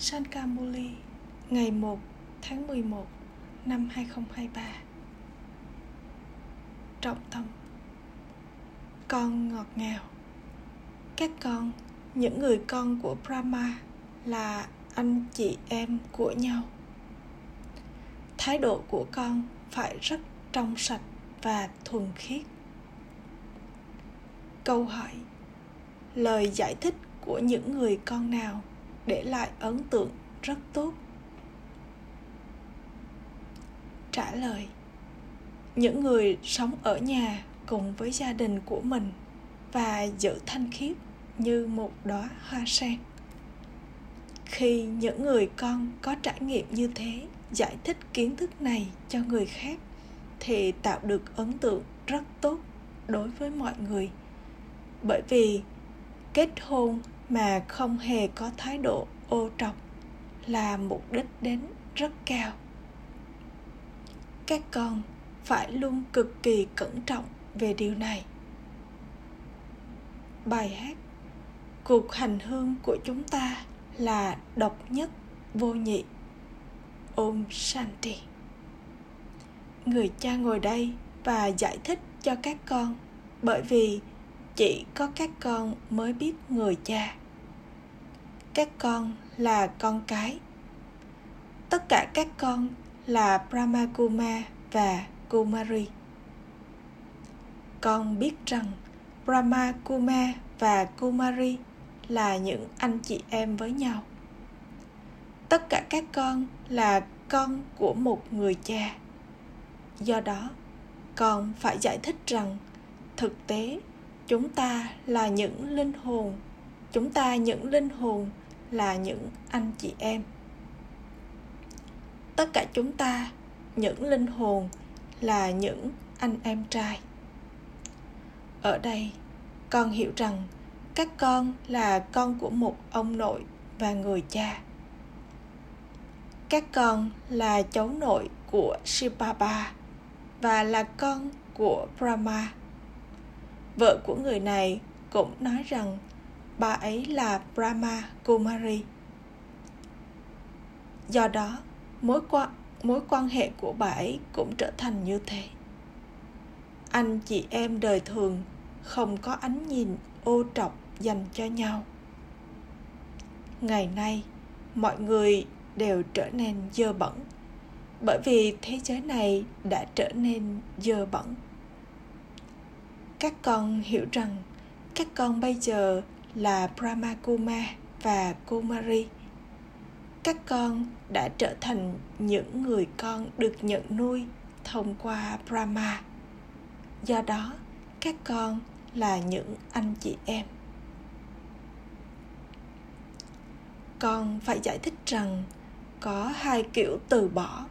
Sankamuli ngày 1 tháng 11 năm 2023 Trọng tâm Con ngọt ngào. Các con, những người con của Brahma là anh chị em của nhau. Thái độ của con phải rất trong sạch và thuần khiết. Câu hỏi Lời giải thích của những người con nào? Để lại ấn tượng rất tốt. Trả lời, những người sống ở nhà cùng với gia đình của mình và giữ thanh khiết như một đóa hoa sen. Khi những người con có trải nghiệm như thế, giải thích kiến thức này cho người khác thì tạo được ấn tượng rất tốt đối với mọi người. Bởi vì kết hôn mà không hề có thái độ ô trọc, là mục đích đến rất cao. Các con phải luôn cực kỳ cẩn trọng về điều này. Bài hát cuộc hành hương của chúng ta là độc nhất vô nhị. Ôm shanti. Người cha ngồi đây và giải thích cho các con, bởi vì chỉ có các con mới biết người cha các con là con cái. Tất cả các con là brahma và kumari. Con biết rằng brahma và kumari là những anh chị em với nhau. Tất cả các con là con của một người cha. Do đó, con phải giải thích rằng thực tế chúng ta là những linh hồn, chúng ta những linh hồn là những anh chị em. Tất cả chúng ta, những linh hồn, là những anh em trai. Ở đây, con hiểu rằng các con là con của một ông nội và người cha. Các con là cháu nội của Shibaba và là con của Brahma. Vợ của người này cũng nói rằng bà ấy là Brahma Kumari. Do đó, mối quan mối quan hệ của bà ấy cũng trở thành như thế. Anh chị em đời thường không có ánh nhìn ô trọc dành cho nhau. Ngày nay, mọi người đều trở nên dơ bẩn bởi vì thế giới này đã trở nên dơ bẩn. Các con hiểu rằng các con bây giờ là Brahma Kuma và Kumari. Các con đã trở thành những người con được nhận nuôi thông qua Brahma. Do đó, các con là những anh chị em. Con phải giải thích rằng có hai kiểu từ bỏ.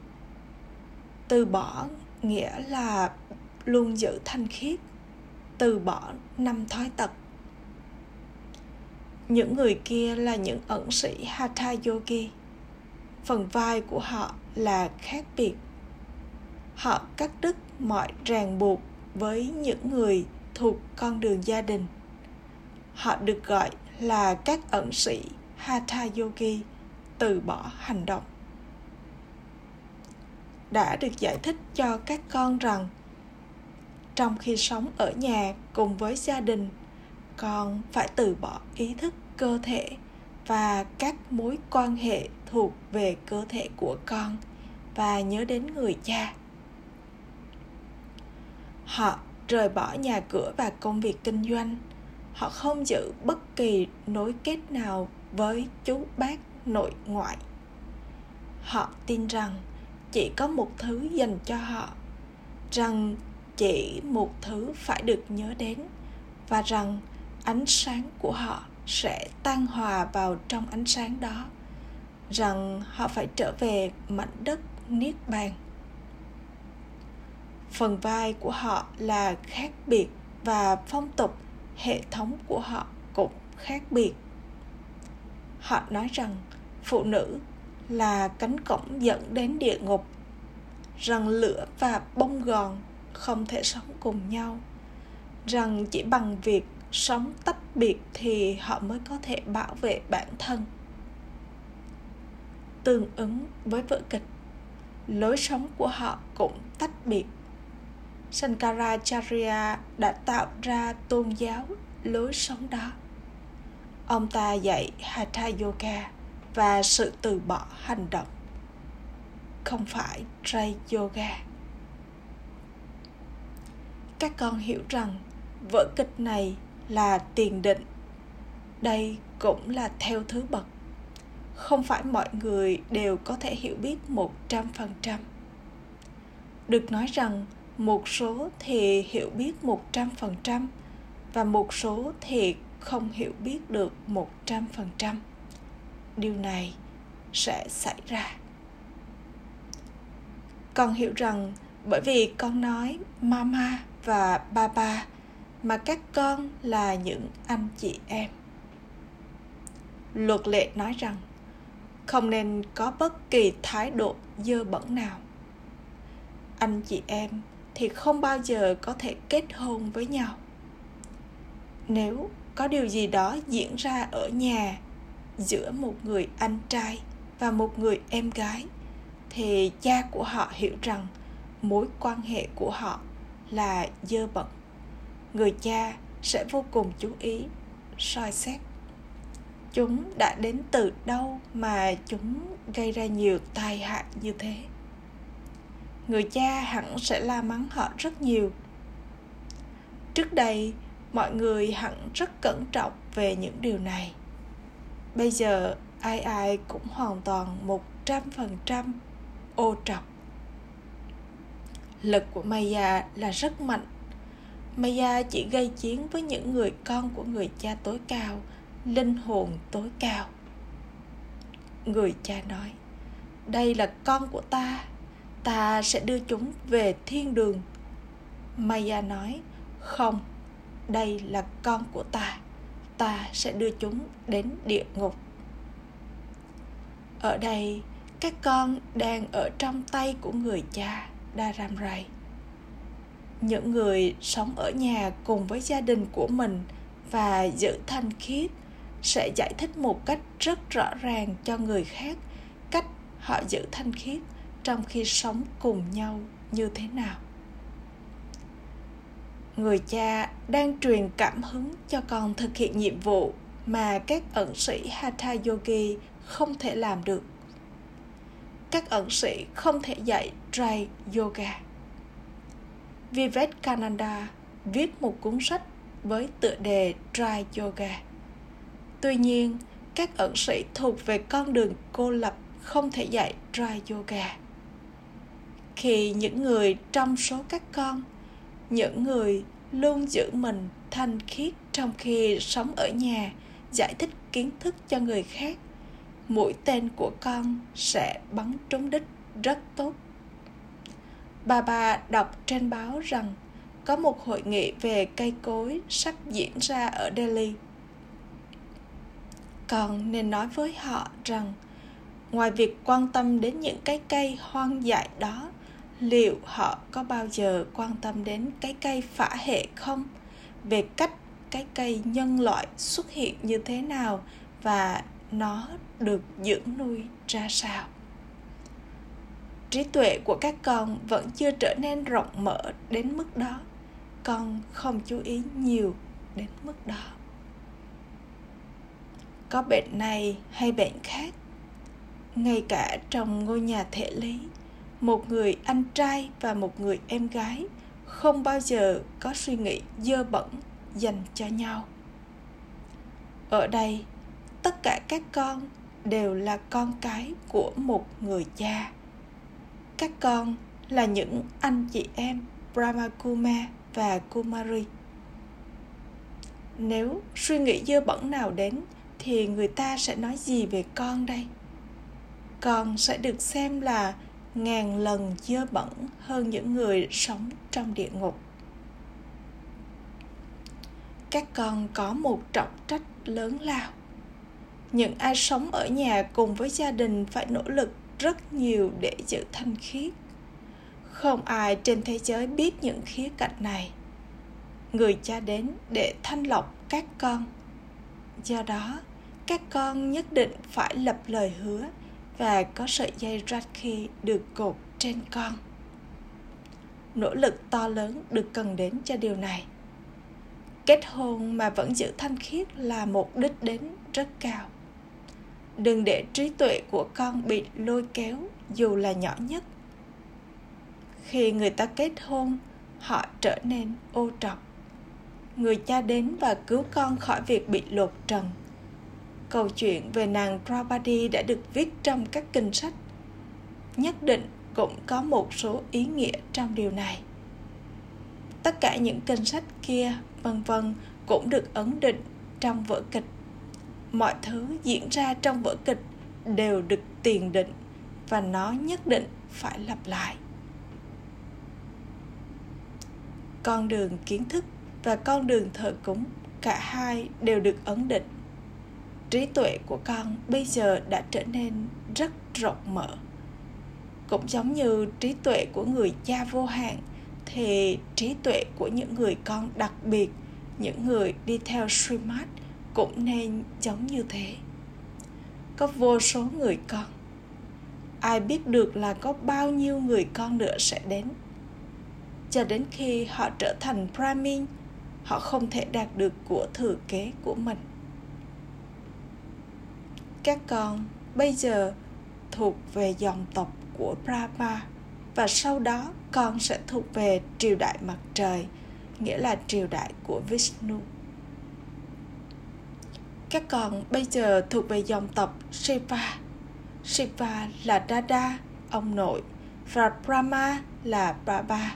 Từ bỏ nghĩa là luôn giữ thanh khiết, từ bỏ năm thói tật những người kia là những ẩn sĩ hatha yogi. Phần vai của họ là khác biệt. Họ cắt đứt mọi ràng buộc với những người thuộc con đường gia đình. Họ được gọi là các ẩn sĩ hatha yogi từ bỏ hành động. Đã được giải thích cho các con rằng, trong khi sống ở nhà cùng với gia đình con phải từ bỏ ý thức cơ thể và các mối quan hệ thuộc về cơ thể của con và nhớ đến người cha. Họ rời bỏ nhà cửa và công việc kinh doanh. Họ không giữ bất kỳ nối kết nào với chú bác nội ngoại. Họ tin rằng chỉ có một thứ dành cho họ, rằng chỉ một thứ phải được nhớ đến và rằng ánh sáng của họ sẽ tan hòa vào trong ánh sáng đó, rằng họ phải trở về mảnh đất niết bàn. Phần vai của họ là khác biệt và phong tục hệ thống của họ cũng khác biệt. Họ nói rằng phụ nữ là cánh cổng dẫn đến địa ngục, rằng lửa và bông gòn không thể sống cùng nhau, rằng chỉ bằng việc sống tách biệt thì họ mới có thể bảo vệ bản thân tương ứng với vở kịch lối sống của họ cũng tách biệt Sankaracharya đã tạo ra tôn giáo lối sống đó. Ông ta dạy Hatha Yoga và sự từ bỏ hành động, không phải Ray Yoga. Các con hiểu rằng vở kịch này là tiền định. Đây cũng là theo thứ bậc. Không phải mọi người đều có thể hiểu biết một trăm phần trăm. Được nói rằng, một số thì hiểu biết một trăm phần trăm và một số thì không hiểu biết được một trăm phần trăm điều này sẽ xảy ra con hiểu rằng bởi vì con nói mama và baba mà các con là những anh chị em. Luật lệ nói rằng, không nên có bất kỳ thái độ dơ bẩn nào. Anh chị em thì không bao giờ có thể kết hôn với nhau. Nếu có điều gì đó diễn ra ở nhà giữa một người anh trai và một người em gái, thì cha của họ hiểu rằng mối quan hệ của họ là dơ bẩn người cha sẽ vô cùng chú ý, soi xét. Chúng đã đến từ đâu mà chúng gây ra nhiều tai hại như thế? Người cha hẳn sẽ la mắng họ rất nhiều. Trước đây, mọi người hẳn rất cẩn trọng về những điều này. Bây giờ, ai ai cũng hoàn toàn một trăm phần trăm ô trọc. Lực của Maya là rất mạnh. Maya chỉ gây chiến với những người con của người cha tối cao, linh hồn tối cao. Người cha nói, đây là con của ta ta sẽ đưa chúng về thiên đường. Maya nói, không, đây là con của ta ta sẽ đưa chúng đến địa ngục. Ở đây, các con đang ở trong tay của người cha Dharamrai. Những người sống ở nhà cùng với gia đình của mình và giữ thanh khiết sẽ giải thích một cách rất rõ ràng cho người khác cách họ giữ thanh khiết trong khi sống cùng nhau như thế nào. Người cha đang truyền cảm hứng cho con thực hiện nhiệm vụ mà các ẩn sĩ hatha yogi không thể làm được. Các ẩn sĩ không thể dạy dry yoga vivekananda viết một cuốn sách với tựa đề dry yoga. Tuy nhiên, các ẩn sĩ thuộc về con đường cô lập không thể dạy dry yoga. Khi những người trong số các con, những người luôn giữ mình thanh khiết trong khi sống ở nhà, giải thích kiến thức cho người khác, mũi tên của con sẽ bắn trúng đích rất tốt bà bà đọc trên báo rằng có một hội nghị về cây cối sắp diễn ra ở delhi. Còn nên nói với họ rằng ngoài việc quan tâm đến những cái cây hoang dại đó, liệu họ có bao giờ quan tâm đến cái cây phả hệ không? Về cách cái cây nhân loại xuất hiện như thế nào và nó được dưỡng nuôi ra sao? Trí tuệ của các con vẫn chưa trở nên rộng mở đến mức đó. Con không chú ý nhiều đến mức đó. Có bệnh này hay bệnh khác? Ngay cả trong ngôi nhà thể lý, một người anh trai và một người em gái không bao giờ có suy nghĩ dơ bẩn dành cho nhau. Ở đây, tất cả các con đều là con cái của một người cha các con là những anh chị em brahmakuma và kumari. Nếu suy nghĩ dơ bẩn nào đến, thì người ta sẽ nói gì về con đây? Con sẽ được xem là ngàn lần dơ bẩn hơn những người sống trong địa ngục. Các con có một trọng trách lớn lao. Những ai sống ở nhà cùng với gia đình phải nỗ lực rất nhiều để giữ thanh khiết không ai trên thế giới biết những khía cạnh này người cha đến để thanh lọc các con do đó, các con nhất định phải lập lời hứa và có sợi dây Radke được cột trên con. Nỗ lực to lớn được cần đến cho điều này. Kết hôn mà vẫn giữ thanh khiết là một đích đến rất cao. Đừng để trí tuệ của con bị lôi kéo dù là nhỏ nhất. Khi người ta kết hôn, họ trở nên ô trọc. Người cha đến và cứu con khỏi việc bị lột trần – Câu chuyện về nàng Draupadi đã được viết trong các kinh sách. Nhất định cũng có một số ý nghĩa trong điều này. Tất cả những kinh sách kia, vân vân cũng được ấn định trong vở kịch. Mọi thứ diễn ra trong vở kịch đều được tiền định và nó nhất định phải lặp lại. Con đường kiến thức và con đường thờ cúng, cả hai đều được ấn định trí tuệ của con bây giờ đã trở nên rất rộng mở cũng giống như trí tuệ của người cha vô hạn, thì trí tuệ của những người con đặc biệt, những người đi theo Srimad cũng nên giống như thế. Có vô số người con. Ai biết được là có bao nhiêu người con nữa sẽ đến. Cho đến khi họ trở thành brahmin họ không thể đạt được của thừa kế của mình. Các con bây giờ thuộc về dòng tộc của Brahma và sau đó con sẽ thuộc về triều đại mặt trời, nghĩa là triều đại của Vishnu. Các con bây giờ thuộc về dòng tộc Shiva. Shiva là Dada, ông nội, và Brahma là Baba.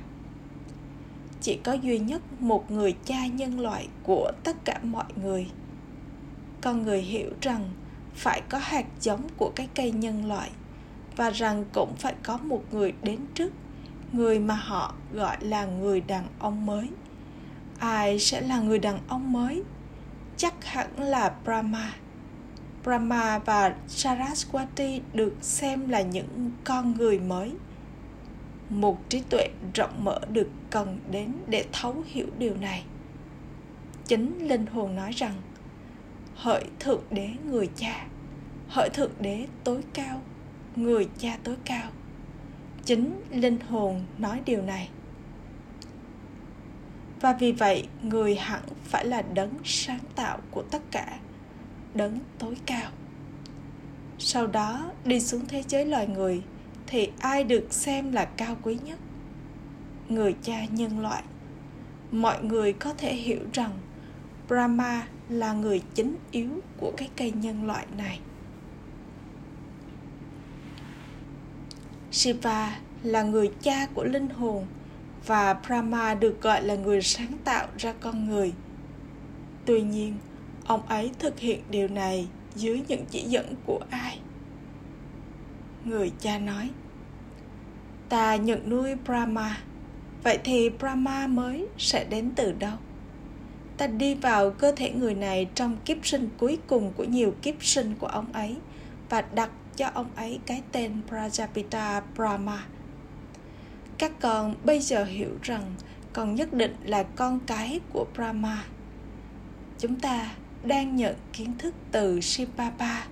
Chỉ có duy nhất một người cha nhân loại của tất cả mọi người. Con người hiểu rằng phải có hạt giống của cái cây nhân loại và rằng cũng phải có một người đến trước người mà họ gọi là người đàn ông mới ai sẽ là người đàn ông mới chắc hẳn là brahma. Brahma và saraswati được xem là những con người mới. Một trí tuệ rộng mở được cần đến để thấu hiểu điều này. Chính linh hồn nói rằng, hỡi thượng đế người cha, hỡi thượng đế tối cao, người cha tối cao. Chính linh hồn nói điều này và vì vậy, người hẳn phải là đấng sáng tạo của tất cả, đấng tối cao. Sau đó, đi xuống thế giới loài người, thì ai được xem là cao quý nhất? Người cha nhân loại. Mọi người có thể hiểu rằng brahma là người chính yếu của cái cây nhân loại này. Shiva là người cha của linh hồn và brahma được gọi là người sáng tạo ra con người. Tuy nhiên, ông ấy thực hiện điều này dưới những chỉ dẫn của ai? Người cha nói, ta nhận nuôi brahma, vậy thì brahma mới sẽ đến từ đâu? Ta đi vào cơ thể người này trong kiếp sinh cuối cùng của nhiều kiếp sinh của ông ấy và đặt cho ông ấy cái tên Prajapita Brahma. Các con bây giờ hiểu rằng con nhất định là con cái của Brahma. Chúng ta đang nhận kiến thức từ Shivapa.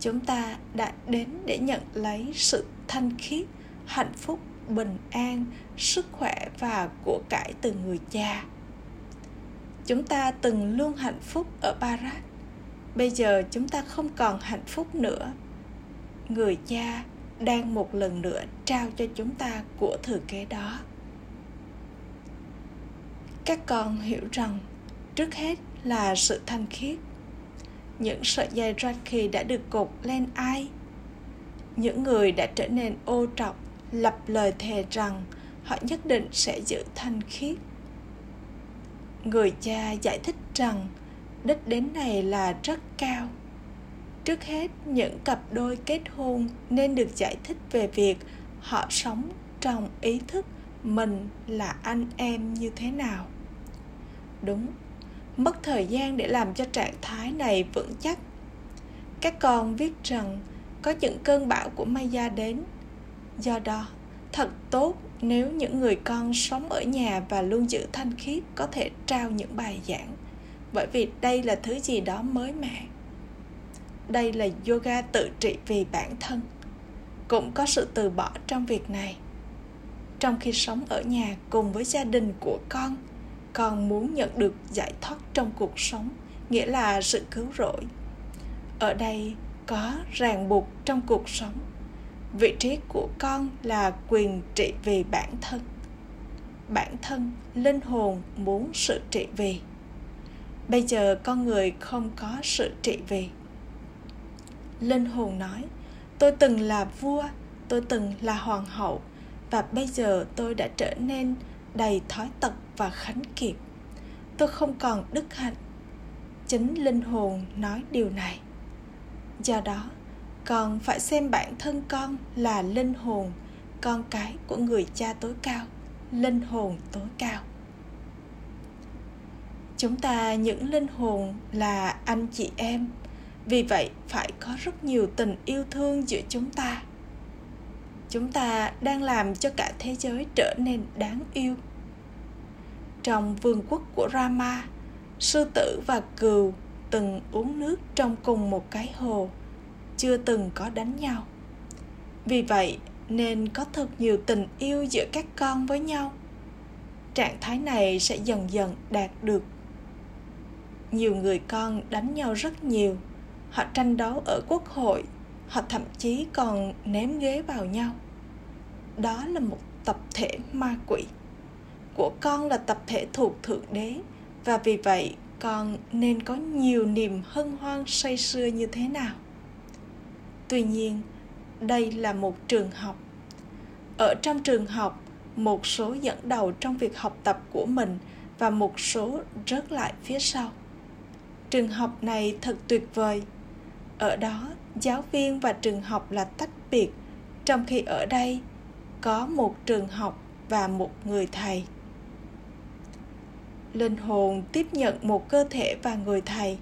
Chúng ta đã đến để nhận lấy sự thanh khiết, hạnh phúc, bình an, sức khỏe và của cải từ người cha chúng ta từng luôn hạnh phúc ở Barat. Bây giờ chúng ta không còn hạnh phúc nữa. Người cha đang một lần nữa trao cho chúng ta của thừa kế đó. Các con hiểu rằng, trước hết là sự thanh khiết. Những sợi dây Rakhi đã được cột lên ai? Những người đã trở nên ô trọc, lập lời thề rằng họ nhất định sẽ giữ thanh khiết người cha giải thích rằng, đích đến này là rất cao trước hết, những cặp đôi kết hôn nên được giải thích về việc họ sống trong ý thức mình là anh em như thế nào. Đúng, mất thời gian để làm cho trạng thái này vững chắc. Các con viết rằng có những cơn bão của maya đến. Do đó, thật tốt nếu những người con sống ở nhà và luôn giữ thanh khiết có thể trao những bài giảng, bởi vì đây là thứ gì đó mới mẻ đây là yoga tự trị vì bản thân. Cũng có sự từ bỏ trong việc này. Trong khi sống ở nhà cùng với gia đình của con con muốn nhận được giải thoát trong cuộc sống, nghĩa là sự cứu rỗi. Ở đây có ràng buộc trong cuộc sống. Vị trí của con là quyền trị vì bản thân. Bản thân, linh hồn muốn sự trị vì. Bây giờ con người không có sự trị vì linh hồn nói, tôi từng là vua, tôi từng là hoàng hậu, và bây giờ tôi đã trở nên đầy thói tật và khánh kiệt. Tôi không còn đức hạnh. Chính linh hồn nói điều này. Do đó con phải xem bản thân con là linh hồn, con cái của người cha tối cao, linh hồn tối cao. Chúng ta những linh hồn là anh chị em vì vậy, phải có rất nhiều tình yêu thương giữa chúng ta. Chúng ta đang làm cho cả thế giới trở nên đáng yêu. Trong vương quốc của rama, sư tử và cừu từng uống nước trong cùng một cái hồ, chưa từng có đánh nhau. Vì vậy, nên có thật nhiều tình yêu giữa các con với nhau. Trạng thái này sẽ dần dần đạt được. Nhiều người con đánh nhau rất nhiều họ tranh đấu ở quốc hội, họ thậm chí còn ném ghế vào nhau. Đó là một tập thể ma quỷ. Của con là tập thể thuộc thượng đế, và vì vậy con nên có nhiều niềm hân hoan say sưa như thế nào. Tuy nhiên, đây là một trường học. Ở trong trường học, một số dẫn đầu trong việc học tập của mình và một số rớt lại phía sau. Trường học này thật tuyệt vời ở đó, giáo viên và trường học là tách biệt. Trong khi ở đây, có một trường học và một người thầy. Linh hồn tiếp nhận một cơ thể và người thầy.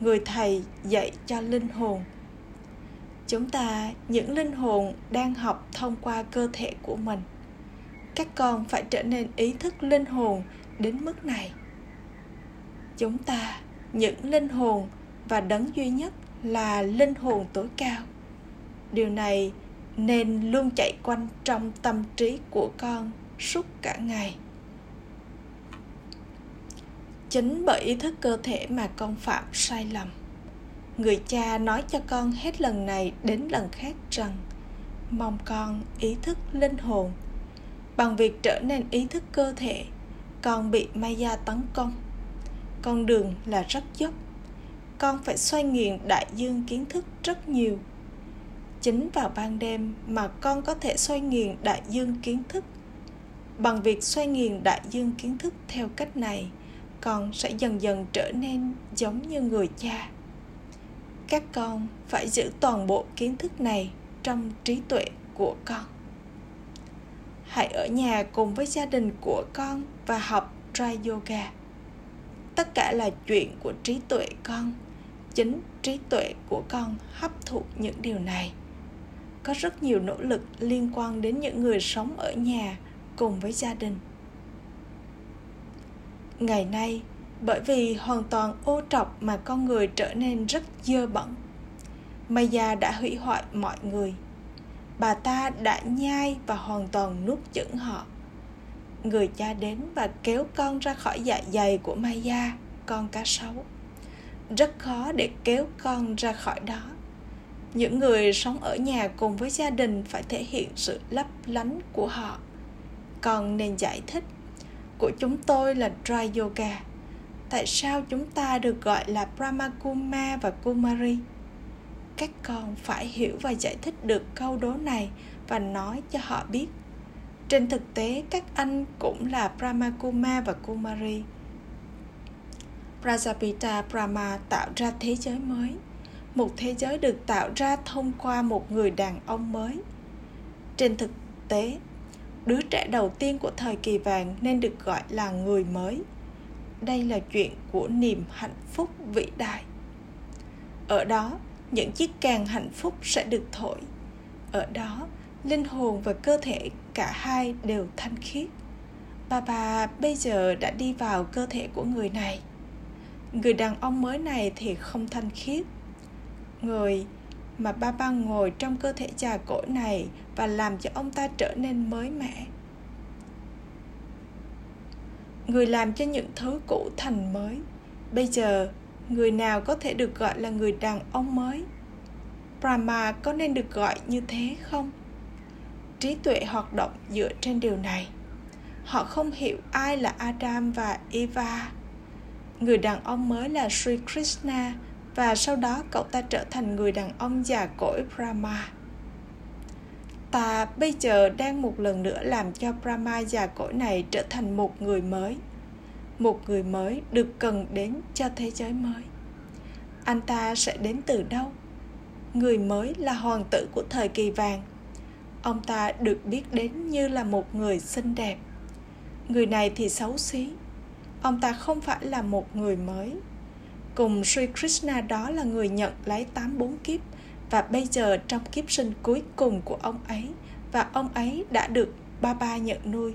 Người thầy dạy cho linh hồn. Chúng ta, những linh hồn đang học thông qua cơ thể của mình. Các con phải trở nên ý thức linh hồn đến mức này. Chúng ta, những linh hồn và đấng duy nhất là linh hồn tối cao. Điều này nên luôn chạy quanh trong tâm trí của con suốt cả ngày. Chính bởi ý thức cơ thể mà con phạm sai lầm, người cha nói cho con hết lần này đến lần khác rằng, mong con ý thức linh hồn. Bằng việc trở nên ý thức cơ thể, con bị maya tấn công. Con đường là rất dốc con phải xoay nghiền đại dương kiến thức rất nhiều. Chính vào ban đêm mà con có thể xoay nghiền đại dương kiến thức. Bằng việc xoay nghiền đại dương kiến thức theo cách này, con sẽ dần dần trở nên giống như người cha. Các con phải giữ toàn bộ kiến thức này trong trí tuệ của con. Hãy ở nhà cùng với gia đình của con và học dry yoga. Tất cả là chuyện của trí tuệ con chính trí tuệ của con hấp thụ những điều này. Có rất nhiều nỗ lực liên quan đến những người sống ở nhà cùng với gia đình. Ngày nay, bởi vì hoàn toàn ô trọc mà con người trở nên rất dơ bẩn. Maya đã hủy hoại mọi người. Bà ta đã nhai và hoàn toàn nuốt chửng họ. Người cha đến và kéo con ra khỏi dạ dày của maya, con cá sấu rất khó để kéo con ra khỏi đó. Những người sống ở nhà cùng với gia đình phải thể hiện sự lấp lánh của họ. Còn nên giải thích, của chúng tôi là dry yoga. Tại sao chúng ta được gọi là brahma và kumari? Các con phải hiểu và giải thích được câu đố này và nói cho họ biết. Trên thực tế, các anh cũng là brahma và kumari. Prajapita Brahma tạo ra thế giới mới. Một thế giới được tạo ra thông qua một người đàn ông mới. Trên thực tế, đứa trẻ đầu tiên của thời kỳ vàng nên được gọi là người mới. Đây là chuyện của niềm hạnh phúc vĩ đại. Ở đó, những chiếc càng hạnh phúc sẽ được thổi. Ở đó, linh hồn và cơ thể cả hai đều thanh khiết. Bà bà bây giờ đã đi vào cơ thể của người này người đàn ông mới này thì không thanh khiết. Người mà ba ba ngồi trong cơ thể già cỗi này và làm cho ông ta trở nên mới mẻ. Người làm cho những thứ cũ thành mới. Bây giờ, người nào có thể được gọi là người đàn ông mới? Brahma có nên được gọi như thế không? Trí tuệ hoạt động dựa trên điều này. Họ không hiểu ai là adam và eva người đàn ông mới là sri krishna, và sau đó cậu ta trở thành người đàn ông già cỗi brahma. Ta bây giờ đang một lần nữa làm cho brahma già cỗi này trở thành một người mới, một người mới được cần đến cho thế giới mới. Anh ta sẽ đến từ đâu? Người mới là hoàng tử của thời kỳ vàng. Ông ta được biết đến như là một người xinh đẹp. Người này thì xấu xí ông ta không phải là một người mới. Cùng Sri Krishna đó là người nhận lấy tám bốn kiếp, và bây giờ trong kiếp sinh cuối cùng của ông ấy, và ông ấy đã được ba ba nhận nuôi.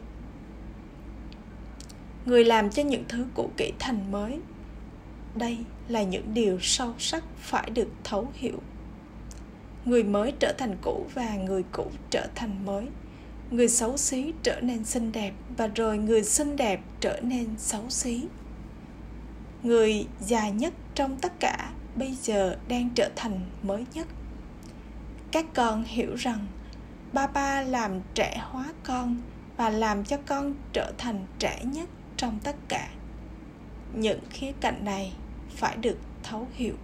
Người làm cho những thứ cũ kỹ thành mới. Đây là những điều sâu sắc phải được thấu hiểu. Người mới trở thành cũ và người cũ trở thành mới người xấu xí trở nên xinh đẹp và rồi người xinh đẹp trở nên xấu xí. Người già nhất trong tất cả bây giờ đang trở thành mới nhất. Các con hiểu rằng ba ba làm trẻ hóa con và làm cho con trở thành trẻ nhất trong tất cả. Những khía cạnh này phải được thấu hiểu.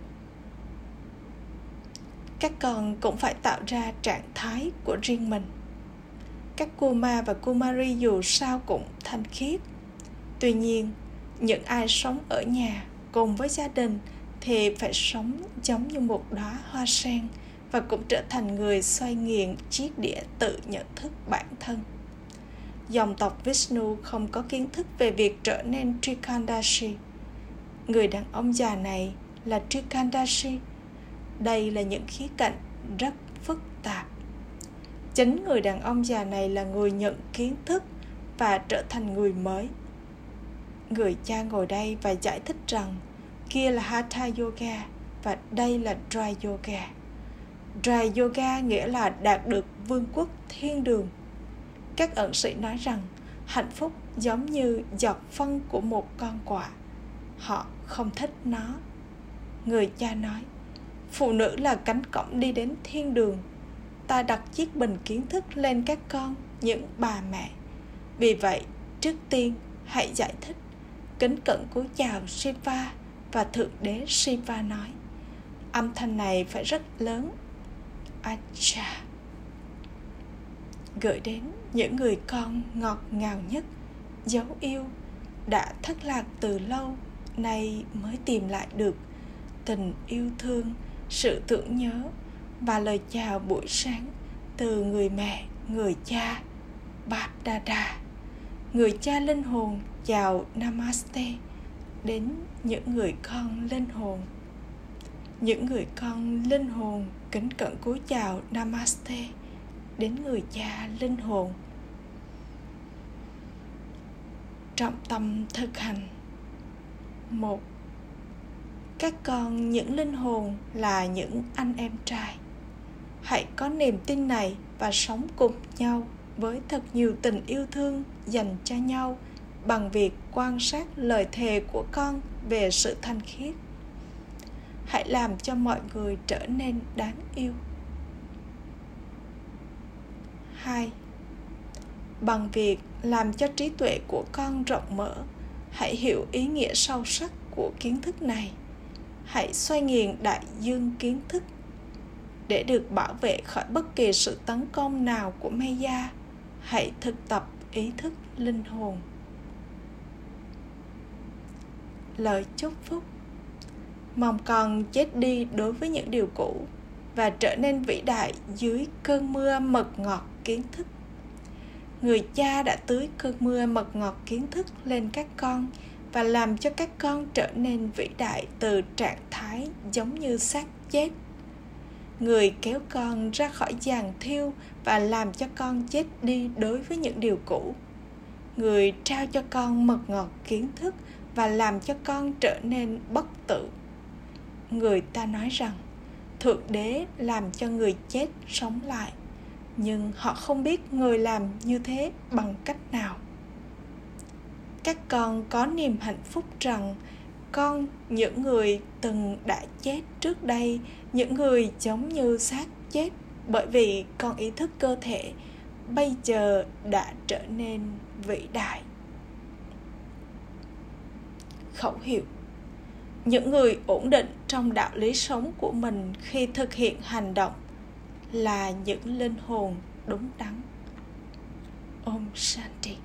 Các con cũng phải tạo ra trạng thái của riêng mình các kuma và kumari dù sao cũng thanh khiết tuy nhiên, những ai sống ở nhà cùng với gia đình thì phải sống giống như một đóa hoa sen và cũng trở thành người xoay nghiền chiếc đĩa tự nhận thức bản thân dòng tộc Vishnu không có kiến thức về việc trở nên Trikandashi. Người đàn ông già này là Trikandashi. Đây là những khía cạnh rất phức tạp. Chính người đàn ông già này là người nhận kiến thức và trở thành người mới. Người cha ngồi đây và giải thích rằng, kia là Hatha Yoga và đây là Dry Yoga. Dry Yoga nghĩa là đạt được vương quốc thiên đường các ẩn sĩ nói rằng, hạnh phúc giống như giọt phân của một con quả họ không thích nó người cha nói, phụ nữ là cánh cổng đi đến thiên đường ta đặt chiếc bình kiến thức lên các con, những bà mẹ. Vì vậy, trước tiên, hãy giải thích. Kính cẩn cúi chào shiva và thượng đế shiva nói, âm thanh này phải rất lớn. Acha. Gửi đến những người con ngọt ngào nhất, dấu yêu, đã thất lạc từ lâu, nay mới tìm lại được tình yêu thương, sự tưởng nhớ và lời chào buổi sáng từ người mẹ, người cha bap dada. Người cha linh hồn chào namaste đến những người con linh hồn. Những người con linh hồn kính cẩn cúi chào namaste đến người cha linh hồn. Trọng tâm thực hành. Một, các con những linh hồn là những anh em trai hãy có niềm tin này và sống cùng nhau với thật nhiều tình yêu thương dành cho nhau bằng việc quan sát lời thề của con về sự thanh khiết. Hãy làm cho mọi người trở nên đáng yêu. 2 bằng việc làm cho trí tuệ của con rộng mở, hãy hiểu ý nghĩa sâu sắc của kiến thức này. Hãy xoay nghiền đại dương kiến thức để được bảo vệ khỏi bất kỳ sự tấn công nào của Maya. Hãy thực tập ý thức linh hồn. Lời chúc phúc. Mong con chết đi đối với những điều cũ và trở nên vĩ đại dưới cơn mưa mật ngọt kiến thức. Người cha đã tưới cơn mưa mật ngọt kiến thức lên các con và làm cho các con trở nên vĩ đại từ trạng thái giống như xác chết người kéo con ra khỏi giàn thiêu và làm cho con chết đi đối với những điều cũ. Người trao cho con mật ngọt kiến thức và làm cho con trở nên bất tử. Người ta nói rằng, thượng đế làm cho người chết sống lại, nhưng họ không biết người làm như thế bằng cách nào. Các con có niềm hạnh phúc rằng con, những người từng đã chết trước đây những người giống như xác chết bởi vì con ý thức cơ thể bây giờ đã trở nên vĩ đại. Khẩu hiệu. Những người ổn định trong đạo lý sống của mình khi thực hiện hành động là những linh hồn đúng đắn. Om shanti.